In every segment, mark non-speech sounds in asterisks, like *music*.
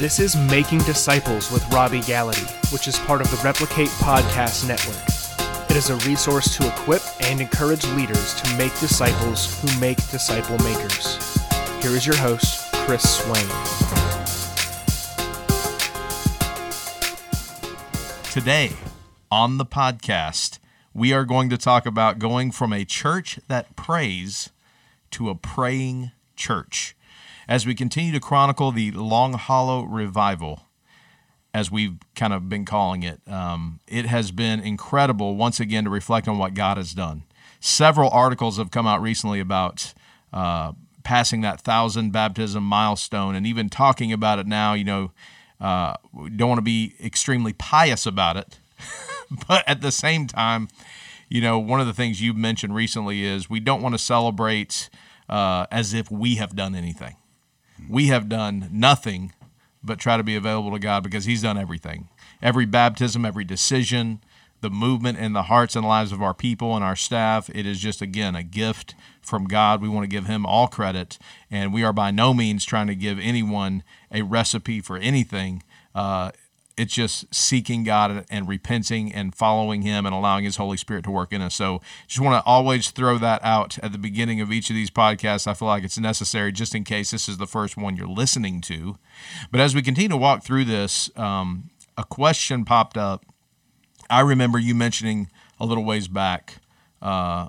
This is Making Disciples with Robby Gallaty, which is part of the Replicate Podcast Network. It is a resource to equip and encourage leaders to make disciples who make disciple makers. Here is your host, Chris Swain. Today on the podcast, we are going to talk about going from a church that prays to a praying church as we continue to chronicle the Long Hollow revival, as we've kind of been calling it. Um, it has been incredible once again to reflect on what God has done. Several articles have come out recently about uh, passing that thousand baptism milestone and even talking about it now. You know, uh, don't want to be extremely pious about it, *laughs* but at the same time, you know, one of the things you've mentioned recently is we don't want to celebrate uh, as if we have done anything we have done nothing but try to be available to God because He's done everything. Every baptism, every decision, the movement in the hearts and lives of our people and our staff, it is just, again, a gift from God. We want to give Him all credit, and we are by no means trying to give anyone a recipe for anything. Uh, it's just seeking God and repenting and following Him and allowing His Holy Spirit to work in us. So, just want to always throw that out at the beginning of each of these podcasts. I feel like it's necessary just in case this is the first one you're listening to. But as we continue to walk through this, um, a question popped up. I remember you mentioning a little ways back. Uh,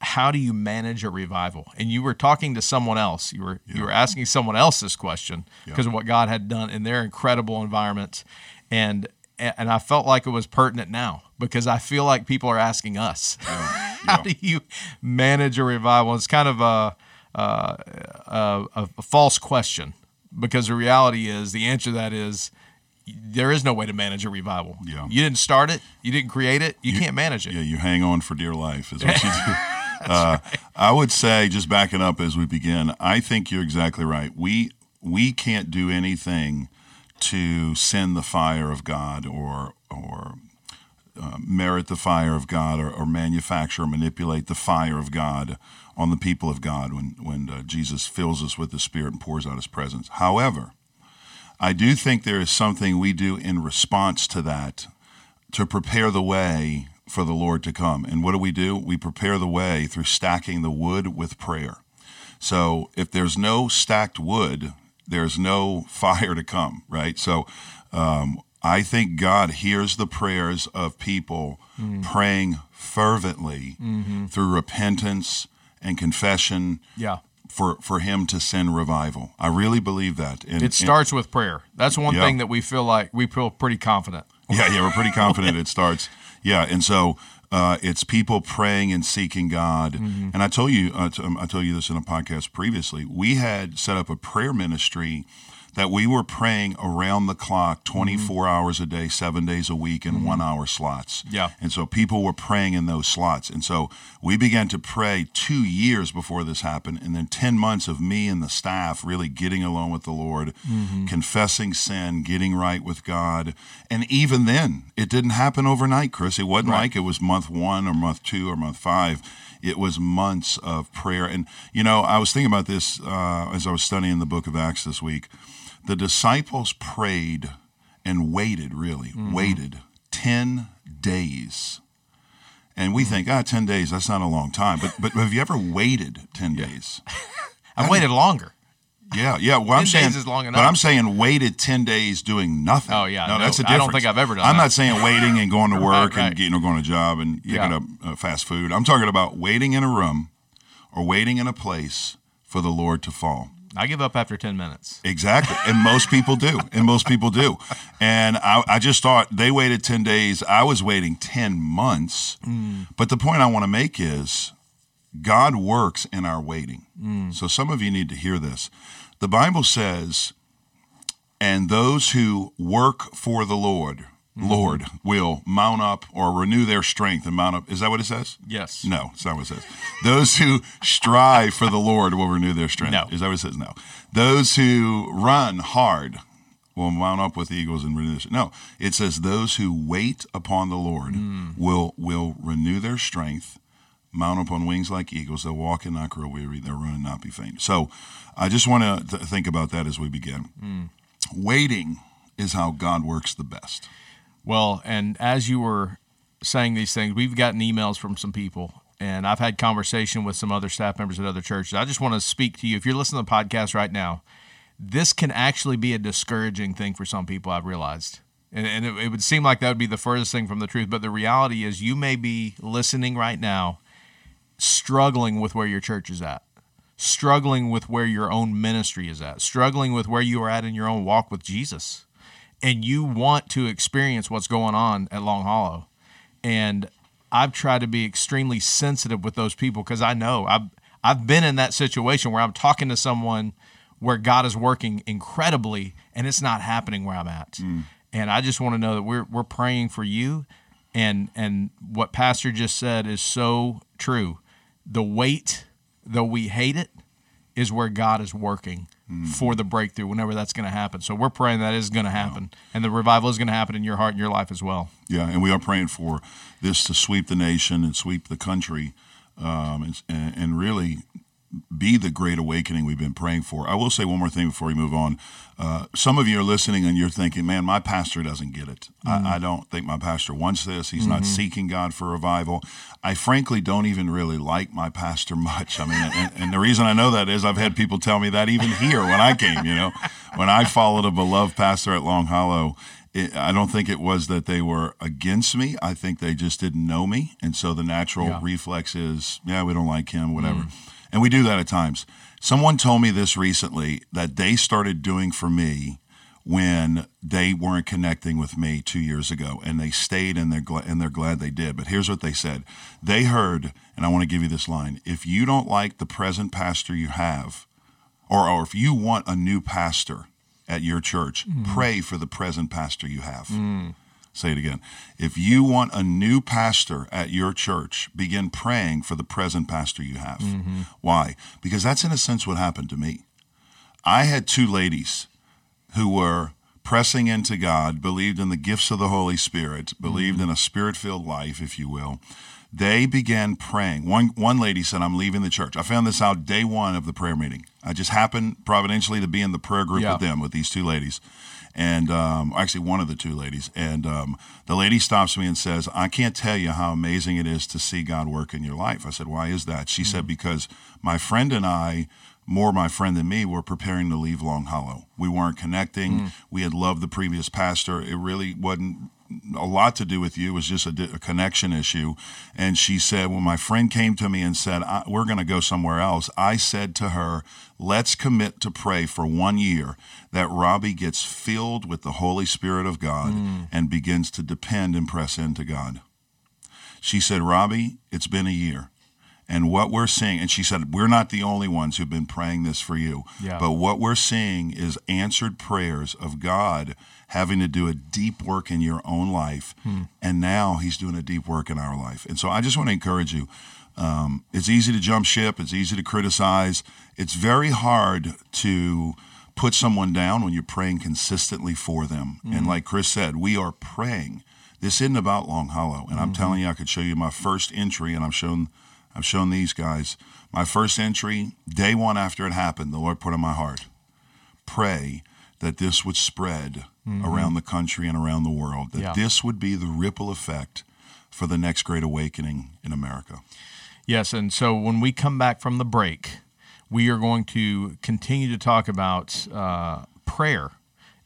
how do you manage a revival? And you were talking to someone else. You were yeah. you were asking someone else this question because yeah. of what God had done in their incredible environment and and I felt like it was pertinent now because I feel like people are asking us, yeah, *laughs* how do you manage a revival? It's kind of a, a, a, a false question because the reality is the answer to that is there is no way to manage a revival. Yeah. You didn't start it, you didn't create it, you, you can't manage it. Yeah, you hang on for dear life is what you *laughs* do. uh, right. I would say, just backing up as we begin, I think you're exactly right. We we can't do anything to send the fire of God or or uh, merit the fire of God or, or, manufacture or manipulate the fire of God on the people of God when when uh, Jesus fills us with the Spirit and pours out His presence. However, I do think there is something we do in response to that to prepare the way for the Lord to come. And what do we do? We prepare the way through stacking the wood with prayer. So if there's no stacked wood, there's no fire to come, right? So um, I think God hears the prayers of people mm. praying fervently mm-hmm. through repentance and confession. Yeah. For, for him to send revival. I really believe that. And, it starts and, with prayer. That's one yeah. thing that we feel like we feel pretty confident. Yeah, yeah, we're pretty confident it *laughs* starts. Yeah, and so uh, it's people praying and seeking God. Mm-hmm. And I told you, uh, um, I told you this in a podcast previously. We had set up a prayer ministry that we were praying around the clock 24 mm-hmm. hours a day, seven days a week in mm-hmm. one hour slots. Yeah. And so people were praying in those slots. And so we began to pray two years before this happened. And then 10 months of me and the staff really getting along with the Lord, mm-hmm. confessing sin, getting right with God. And even then, it didn't happen overnight, Chris. It wasn't right. like it was month one or month two or month five it was months of prayer. And, you know, I was thinking about this uh, as I was studying the book of Acts this week the disciples prayed and waited, really, mm-hmm. waited 10 days. And we mm-hmm. think, ah, 10 days, that's not a long time. But, but have you ever waited 10 yeah. days? *laughs* I've waited longer. Yeah, yeah. Well, I'm saying, is long enough. But I'm saying waited ten days doing nothing. Oh yeah, no, no that's a difference. I don't think I've ever done. I'm that. not saying waiting and going to *laughs* work right, right. and you know going to a job and picking yeah. up uh, fast food. I'm talking about waiting in a room or waiting in a place for the Lord to fall. I give up after 10 minutes. Exactly. And most people do. And most people do. And I, I, just thought they waited 10 days. I was waiting 10 months. Mm. But the point I want to make is God works in our waiting. Mm. So some of you need to hear this. The Bible says, and those who work for the Lord, mm-hmm. Lord will mount up or renew their strength and mount up. Is that what it says? Yes. No, it's not what it says. Those who strive for the Lord will renew their strength. No. Is that what it says? No. Those who run hard will mount up with eagles and renew their strength. No, it says those who wait upon the Lord mm. will will renew their strength, mount up on wings like eagles. They'll walk and not grow weary. They'll run and not be faint. So, I just want to th- think about that as we begin. Mm. waiting is how God works the best. Well, and as you were saying these things, we've gotten emails from some people, and I've had conversation with some other staff members at other churches. I just want to speak to you. If you're listening to the podcast right now, this can actually be a discouraging thing for some people. I've realized, and, and it, it would seem like that would be the furthest thing from the truth. But the reality is, you may be listening right now, struggling with where your church is at struggling with where your own ministry is at, struggling with where you are at in your own walk with Jesus, and you want to experience what's going on at Long Hollow. And I've tried to be extremely sensitive with those people because I know I've I've been in that situation where I'm talking to someone where God is working incredibly and it's not happening where I'm at. Mm. And I just want to know that we're we're praying for you and and what pastor just said is so true. The wait though we hate it, is where God is working mm. for the breakthrough whenever that's going to happen. So we're praying that is going to happen yeah. and the revival is going to happen in your heart and your life as well. Yeah, and we are praying for this to sweep the nation and sweep the country um, and, and really be the great awakening we've been praying for. I will say one more thing before we move on. Uh, some of you are listening and you're thinking, man, my pastor doesn't get it. Mm-hmm. I, I, don't think my pastor wants this. He's mm-hmm. not seeking God for revival. I frankly don't even really like my pastor *laughs* much. I mean, and, and, the reason I know that is I've had people tell me that even here when I came, you know, when I followed a beloved pastor at Long Hollow. It, I don't think it was that they were against me. I think they just didn't know me. And so the natural yeah. reflex is, yeah, we don't like him, whatever. Mm. And we do that at times. Someone told me this recently that they started doing for me when they weren't connecting with me two years ago, and they stayed and they're gl- and they're glad they did. But here's what they said: they heard, and I want to give you this line: if you don't like the present pastor you have, or or if you want a new pastor at your church, mm. pray for the present pastor you have. Mm. Say it again. If you want a new pastor at your church, begin praying for the present pastor you have. Mm-hmm. Why? Because that's in a sense what happened to me. I had two ladies who were pressing into God, believed in the gifts of the Holy Spirit, believed mm-hmm. in a spirit filled life, if you will. They began praying. One, one lady said, I'm leaving the church. I found this out day one of the prayer meeting. I just happened providentially to be in the prayer group yeah. with them, with these two ladies and um, actually one of the two ladies. And um, the lady stops me and says, I can't tell you how amazing it is to see God work in your life. I said, Why is that? She mm-hmm. said, Because my friend and I, more my friend than me, were preparing to leave Long Hollow. We weren't connecting. Mm-hmm. We had loved the previous pastor. It really wasn't a lot to do with you. It was just a, a connection issue. And she said, when my friend came to me and said, We're going to go somewhere else, I said to her, Let's commit to pray for one year that Robby gets filled with the Holy Spirit of God mm. and begins to depend and press into God. She said, Robby, it's been a year. And what we're seeing, and she said, we're not the only ones who've been praying this for you. Yeah. But what we're seeing is answered prayers of God having to do a deep work in your own life. Hmm. And now he's doing a deep work in our life. And so I just want to encourage you. Um, it's easy to jump ship, it's easy to criticize. It's very hard to put someone down when you're praying consistently for them. Mm-hmm. And like Chris said, we are praying. This isn't about Long Hollow. And mm-hmm. I'm telling you, I could show you my first entry, and I'm shown I've shown these guys my first entry, day one after it happened, the Lord put in my heart. Pray that this would spread mm-hmm. around the country and around the world, that yeah. this would be the ripple effect for the next great awakening in America. Yes, and so when we come back from the break, we are going to continue to talk about uh, prayer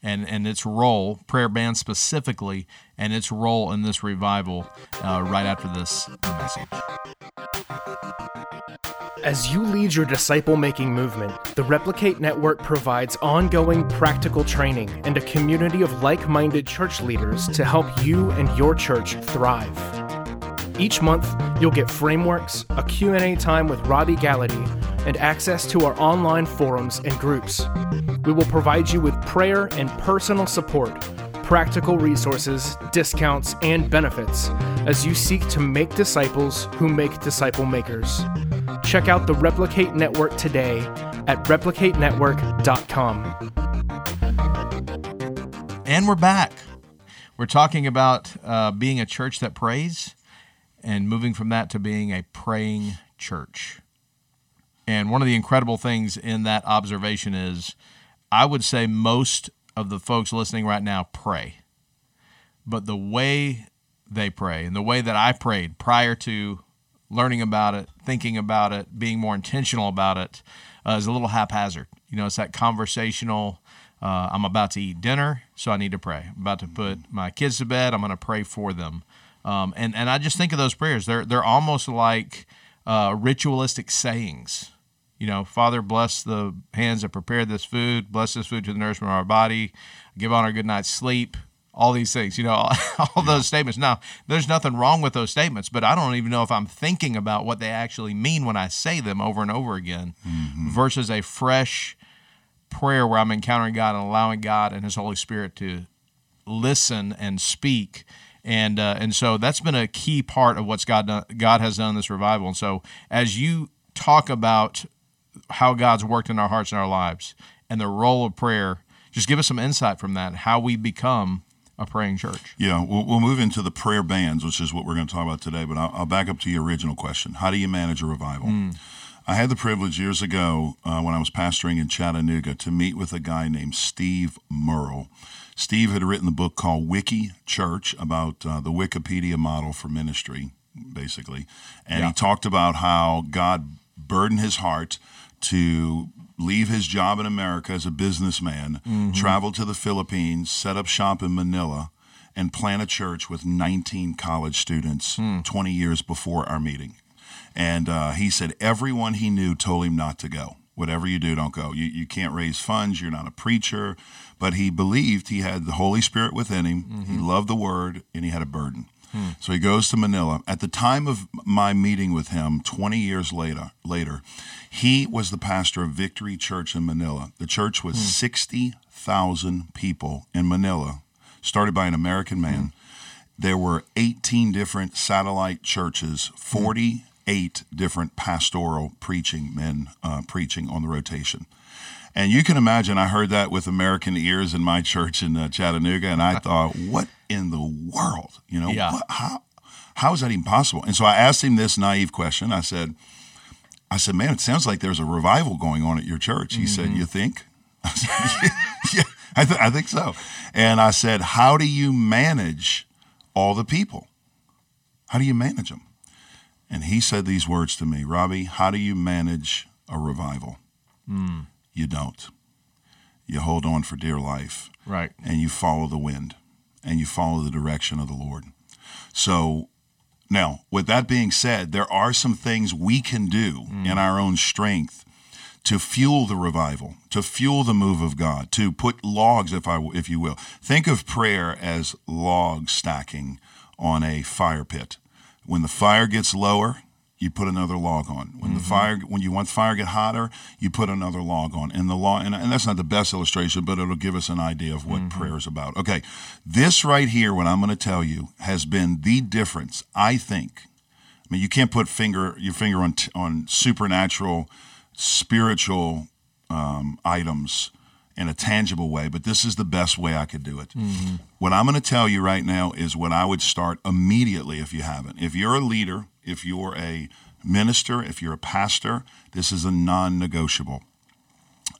and, and its role, prayer band specifically, and its role in this revival uh, right after this message. As you lead your disciple making movement, the Replicate Network provides ongoing practical training and a community of like minded church leaders to help you and your church thrive. Each month, you'll get frameworks, a Q&A time with Robby Gallaty, and access to our online forums and groups. We will provide you with prayer and personal support, practical resources, discounts, and benefits as you seek to make disciples who make disciple makers. Check out the Replicate Network today at replicatenetwork.com. And we're back. We're talking about uh, being a church that prays and moving from that to being a praying church. And one of the incredible things in that observation is I would say most of the folks listening right now pray, but the way they pray and the way that I prayed prior to learning about it, thinking about it, being more intentional about it, uh, is a little haphazard. You know, it's that conversational. Uh, I'm about to eat dinner, so I need to pray. I'm about to put my kids to bed. I'm going to pray for them, um, and and I just think of those prayers. They're they're almost like uh, ritualistic sayings. You know, Father, bless the hands that prepared this food. Bless this food to the nourishment of our body. Give on our good night's sleep all these things, you know, *laughs* all, all those statements. Now, there's nothing wrong with those statements, but I don't even know if I'm thinking about what they actually mean when I say them over and over again mm-hmm. versus a fresh prayer where I'm encountering God and allowing God and His Holy Spirit to listen and speak. And uh, and so that's been a key part of what's God done, God has done in this revival. And so as you talk about how God's worked in our hearts and our lives and the role of prayer, just give us some insight from that, how we become a praying church. Yeah, we'll, we'll move into the prayer bands, which is what we're going to talk about today. But I'll, I'll back up to your original question: How do you manage a revival? Mm. I had the privilege years ago uh, when I was pastoring in Chattanooga to meet with a guy named Steve Murrell. Steve had written the book called Wiki Church about uh, the Wikipedia model for ministry, basically, and yeah. he talked about how God burdened his heart to leave his job in America as a businessman, mm-hmm. travel to the Philippines, set up shop in Manila, and plant a church with 19 college students mm. 20 years before our meeting. And uh, he said everyone he knew told him not to go. Whatever you do, don't go. You, you can't raise funds. You're not a preacher. But he believed he had the Holy Spirit within him. Mm-hmm. He loved the word and he had a burden. Hmm. So he goes to Manila. At the time of my meeting with him, 20 years later, later, he was the pastor of Victory Church in Manila. The church was hmm. 60,000 people in Manila, started by an American man. Hmm. There were 18 different satellite churches, 48 different pastoral preaching men uh, preaching on the rotation. And you can imagine, I heard that with American ears in my *laughs* church in uh, Chattanooga, and I thought, what in the world? You know, yeah. what, how how is that even possible? And so I asked him this naive question. I said, I said, man, it sounds like there's a revival going on at your church. He mm-hmm. said, you think? *laughs* I said, yeah, I, th- I think so. And I said, how do you manage all the people? How do you manage them? And he said these words to me, Robby, how do you manage a revival? Mm you don't. You hold on for dear life. Right. And you follow the wind and you follow the direction of the Lord. So now, with that being said, there are some things we can do mm. in our own strength to fuel the revival, to fuel the move of God, to put logs, if I, if you will. Think of prayer as log stacking on a fire pit. When the fire gets lower, you put another log on. When mm-hmm. the fire, when you want the fire to get hotter, you put another log on. And the log, and, and, that's not the best illustration, but it'll give us an idea of what mm-hmm. prayer is about. Okay, this right here, what I'm going to tell you, has been the difference. I think. I mean, you can't put finger your finger on on supernatural, spiritual um, items in a tangible way, but this is the best way I could do it. Mm-hmm. What I'm going to tell you right now is what I would start immediately if you haven't. If you're a leader if you're a minister, if you're a pastor, this is a non negotiable.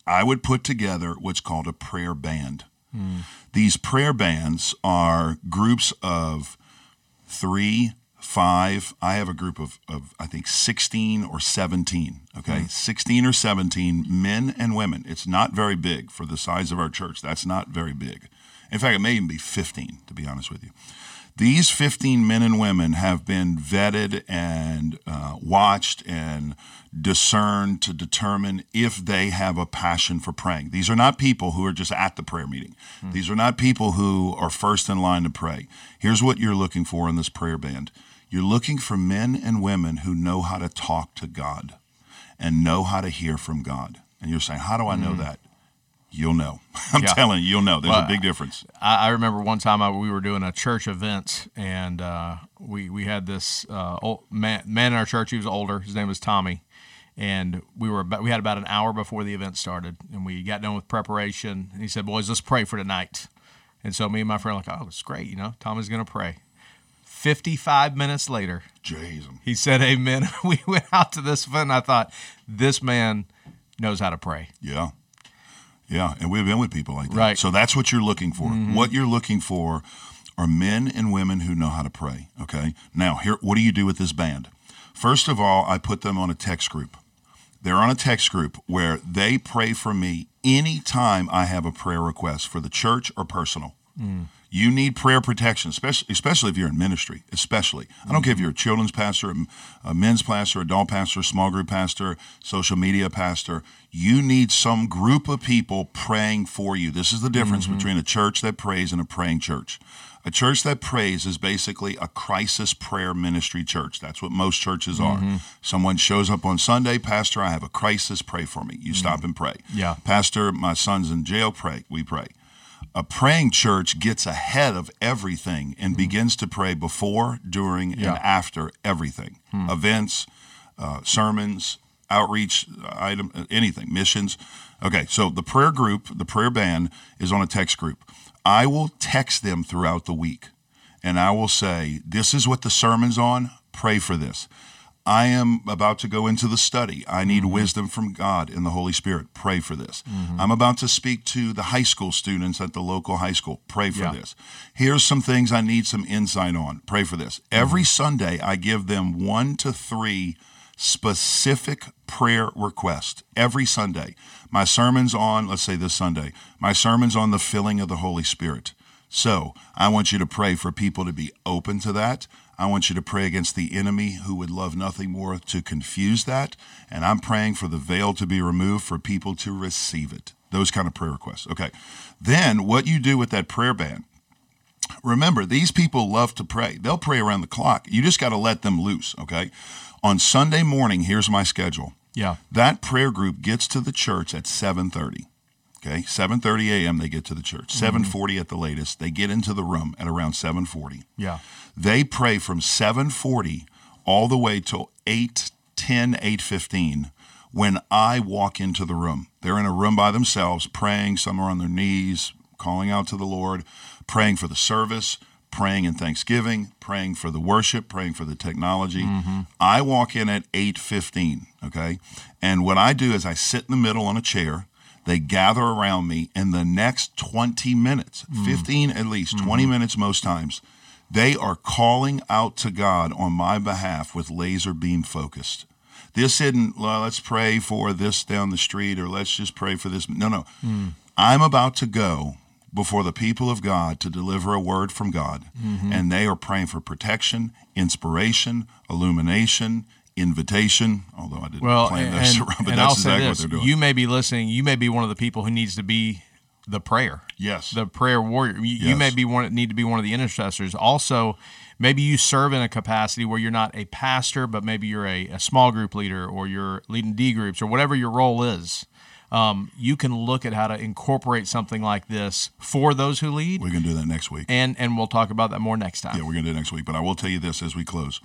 I would put together what's called a prayer band. Mm. These prayer bands are groups of three, five. I have a group of, of I think, 16 or 17. Okay. Mm. 16 or 17 men and women. It's not very big for the size of our church. That's not very big. In fact, it may even be 15, to be honest with you. These 15 men and women have been vetted and uh, watched and discerned to determine if they have a passion for praying. These are not people who are just at the prayer meeting. Mm. These are not people who are first in line to pray. Here's what you're looking for in this prayer band you're looking for men and women who know how to talk to God and know how to hear from God. And you're saying, How do I know mm. that? You'll know. *laughs* I'm yeah. telling you, you'll know. There's well, a big difference. I, I remember one time I, we were doing a church event, and uh, we we had this uh, old man, man in our church. He was older. His name was Tommy, and we were about, we had about an hour before the event started, and we got done with preparation. And he said, "Boys, let's pray for tonight." And so me and my friend were like, "Oh, it's great. You know, Tommy's going to pray." 55 minutes later, Jesus. he said, Amen. *laughs* we went out to this event, and I thought, this man knows how to pray. Yeah. Yeah, and we've been with people like that. Right. So that's what you're looking for. Mm-hmm. What you're looking for are men and women who know how to pray. Okay. Now, here, what do you do with this band? First of all, I put them on a text group. They're on a text group where they pray for me anytime I have a prayer request for the church or personal. Mm. You need prayer protection, especially especially if you're in ministry. Especially, I don't care if you're a children's pastor, a men's pastor, adult pastor, small group pastor, social media pastor. You need some group of people praying for you. This is the difference mm-hmm. between a church that prays and a praying church. A church that prays is basically a crisis prayer ministry church. That's what most churches are. Mm-hmm. Someone shows up on Sunday, Pastor, I have a crisis, pray for me. You stop mm. and pray. Yeah. Pastor, my son's in jail, pray. We pray. A praying church gets ahead of everything and begins to pray before, during, Yeah. and after everything events, uh, sermons, outreach uh, item, uh, anything, missions. Okay, so the prayer group, the prayer band is on a text group. I will text them throughout the week and I will say, This is what the sermon's on. Pray for this. I am about to go into the study. I need mm-hmm. wisdom from God and the Holy Spirit. Pray for this. Mm-hmm. I'm about to speak to the high school students at the local high school. Pray for Yeah. this. Here's some things I need some insight on. Pray for this. Every mm-hmm. Sunday, I give them one to three specific prayer requests every Sunday. My sermon's on, let's say this Sunday, my sermon's on the filling of the Holy Spirit. So I want you to pray for people to be open to that. I want you to pray against the enemy who would love nothing more to confuse that. And I'm praying for the veil to be removed for people to receive it. Those kind of prayer requests. Okay. Then what you do with that prayer band, remember, these people love to pray. They'll pray around the clock. You just got to let them loose. Okay. On Sunday morning, here's my schedule. Yeah. That prayer group gets to the church at 7:30. Okay, 7:30 a.m. they get to the church. Mm-hmm. 7:40 at the latest. They get into the room at around 7:40. Yeah. They pray from 7:40 all the way till 8:10, 8:15 when I walk into the room. They're in a room by themselves praying, some are on their knees, calling out to the Lord, praying for the service, praying in thanksgiving, praying for the worship, praying for the technology. Mm-hmm. I walk in at 8:15, okay? And what I do is I sit in the middle on a chair. They gather around me in the next 20 minutes, mm. 15 at least, 20 mm-hmm. minutes most times. They are calling out to God on my behalf with laser beam focused. This isn't, well, let's pray for this down the street or let's just pray for this. No, no. Hmm. I'm about to go before the people of God to deliver a word from God, mm-hmm. and they are praying for protection, inspiration, illumination, invitation. Although I didn't Well, plan *laughs* and, this and, around, but and that's exactly this: what they're doing. you may be listening. You may be one of the people who needs to be the prayer, yes. the prayer warrior. You, you may be one need to be one of the intercessors. Also, maybe you serve in a capacity where you're not a pastor, but maybe you're a, a small group leader or you're leading D groups or whatever your role is. Um, you can look at how to incorporate something like this for those who lead, we're going to do that next week. and and we'll talk about that more next time. Yeah, we're going to do it next week. But I will tell you this as we close.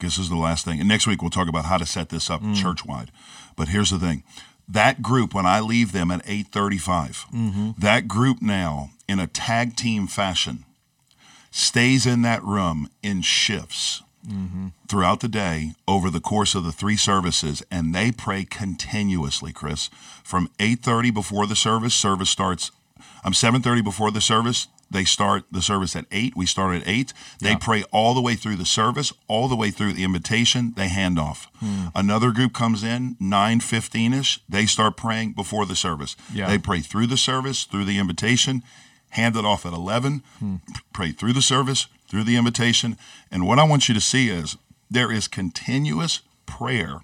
This is the last thing. And next week we'll talk about how to set this up church wide. But here's the thing. That group, when I leave them at 835, mm-hmm. that group now, in a tag team fashion, stays in that room in shifts mm-hmm. throughout the day over the course of the three services and they pray continuously chris. From 8.30 before the service service starts i'm 7.30 before the service they start the service at 8 we start at 8 they Yeah. pray all the way through the service all the way through the invitation. They hand off. Hmm. Another group comes in 9.15ish they start praying before the service. Yeah. they pray through the service through the invitation hand it off at 11 hmm. pray through the service through the invitation. And what i want you to see is there is continuous prayer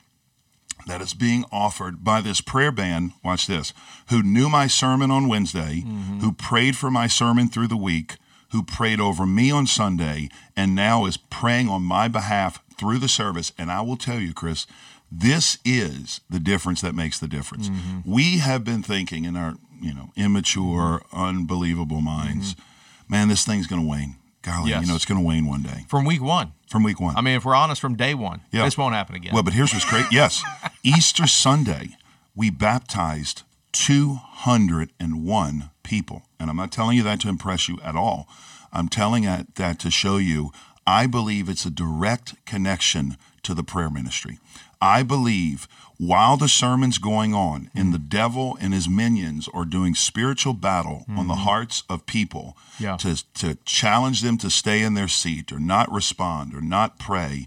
that is being offered by this prayer band watch this who knew my sermon on wednesday mm-hmm. who prayed for my sermon through the week who prayed over me on sunday and now is praying on my behalf through the service. And i will tell you chris this is the difference that makes the difference. Mm-hmm. We have been thinking in our you know immature unbelievable minds mm-hmm. man this thing's going to wane golly Yes. you know it's going to wane one day From week one, from week one I mean, if we're honest, from day one, Yeah. this won't happen again. well, but here's what's great. Yes, *laughs* Easter Sunday, we baptized 201 people. And I'm not telling you that to impress you at all. I'm telling that, that to show you I believe it's a direct connection to the prayer ministry. I believe while the sermon's going on and the devil and his minions are doing spiritual battle on the hearts of people Yeah. to, to challenge them to stay in their seat or not respond or not pray,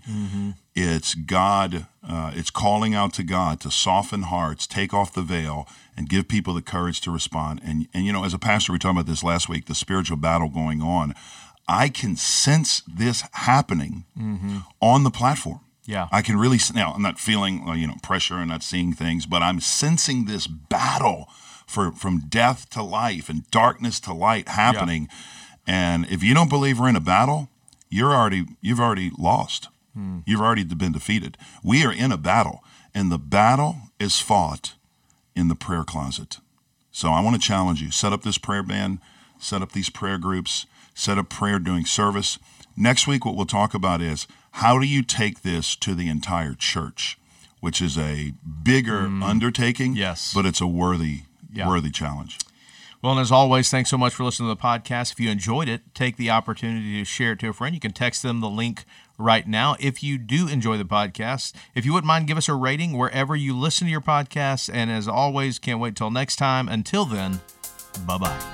it's God, uh, it's calling out to God to soften hearts, take off the veil, and give people the courage to respond. And, and you know, as a pastor, we talked about this last week the spiritual battle going on. I can sense this happening on the platform. Yeah. I can really now. I'm not feeling uh, you know pressure and not seeing things, but I'm sensing this battle for from death to life and darkness to light happening. And if you don't believe we're in a battle, you're already you've already lost. You've already been defeated. We are in a battle, and the battle is fought in the prayer closet. So I want to challenge you: set up this prayer band, set up these prayer groups, set up prayer during service. Next week, what we'll talk about is how do you take this to the entire church, which is a bigger mm. undertaking. Yes. but it's a worthy, Yeah. worthy challenge. Well, and as always, thanks so much for listening to the podcast. If you enjoyed it, take the opportunity to share it to a friend. You can text them the link right now. If you do enjoy the podcast, if you wouldn't mind, give us a rating wherever you listen to your podcasts. And as always, can't wait till next time. Until then, bye bye.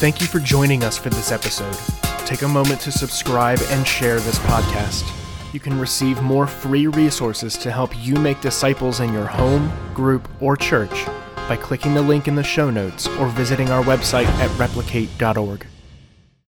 Thank you for joining us for this episode. Take a moment to subscribe and share this podcast. You can receive more free resources to help you make disciples in your home, group, or church by clicking the link in the show notes or visiting our website at replicate.org.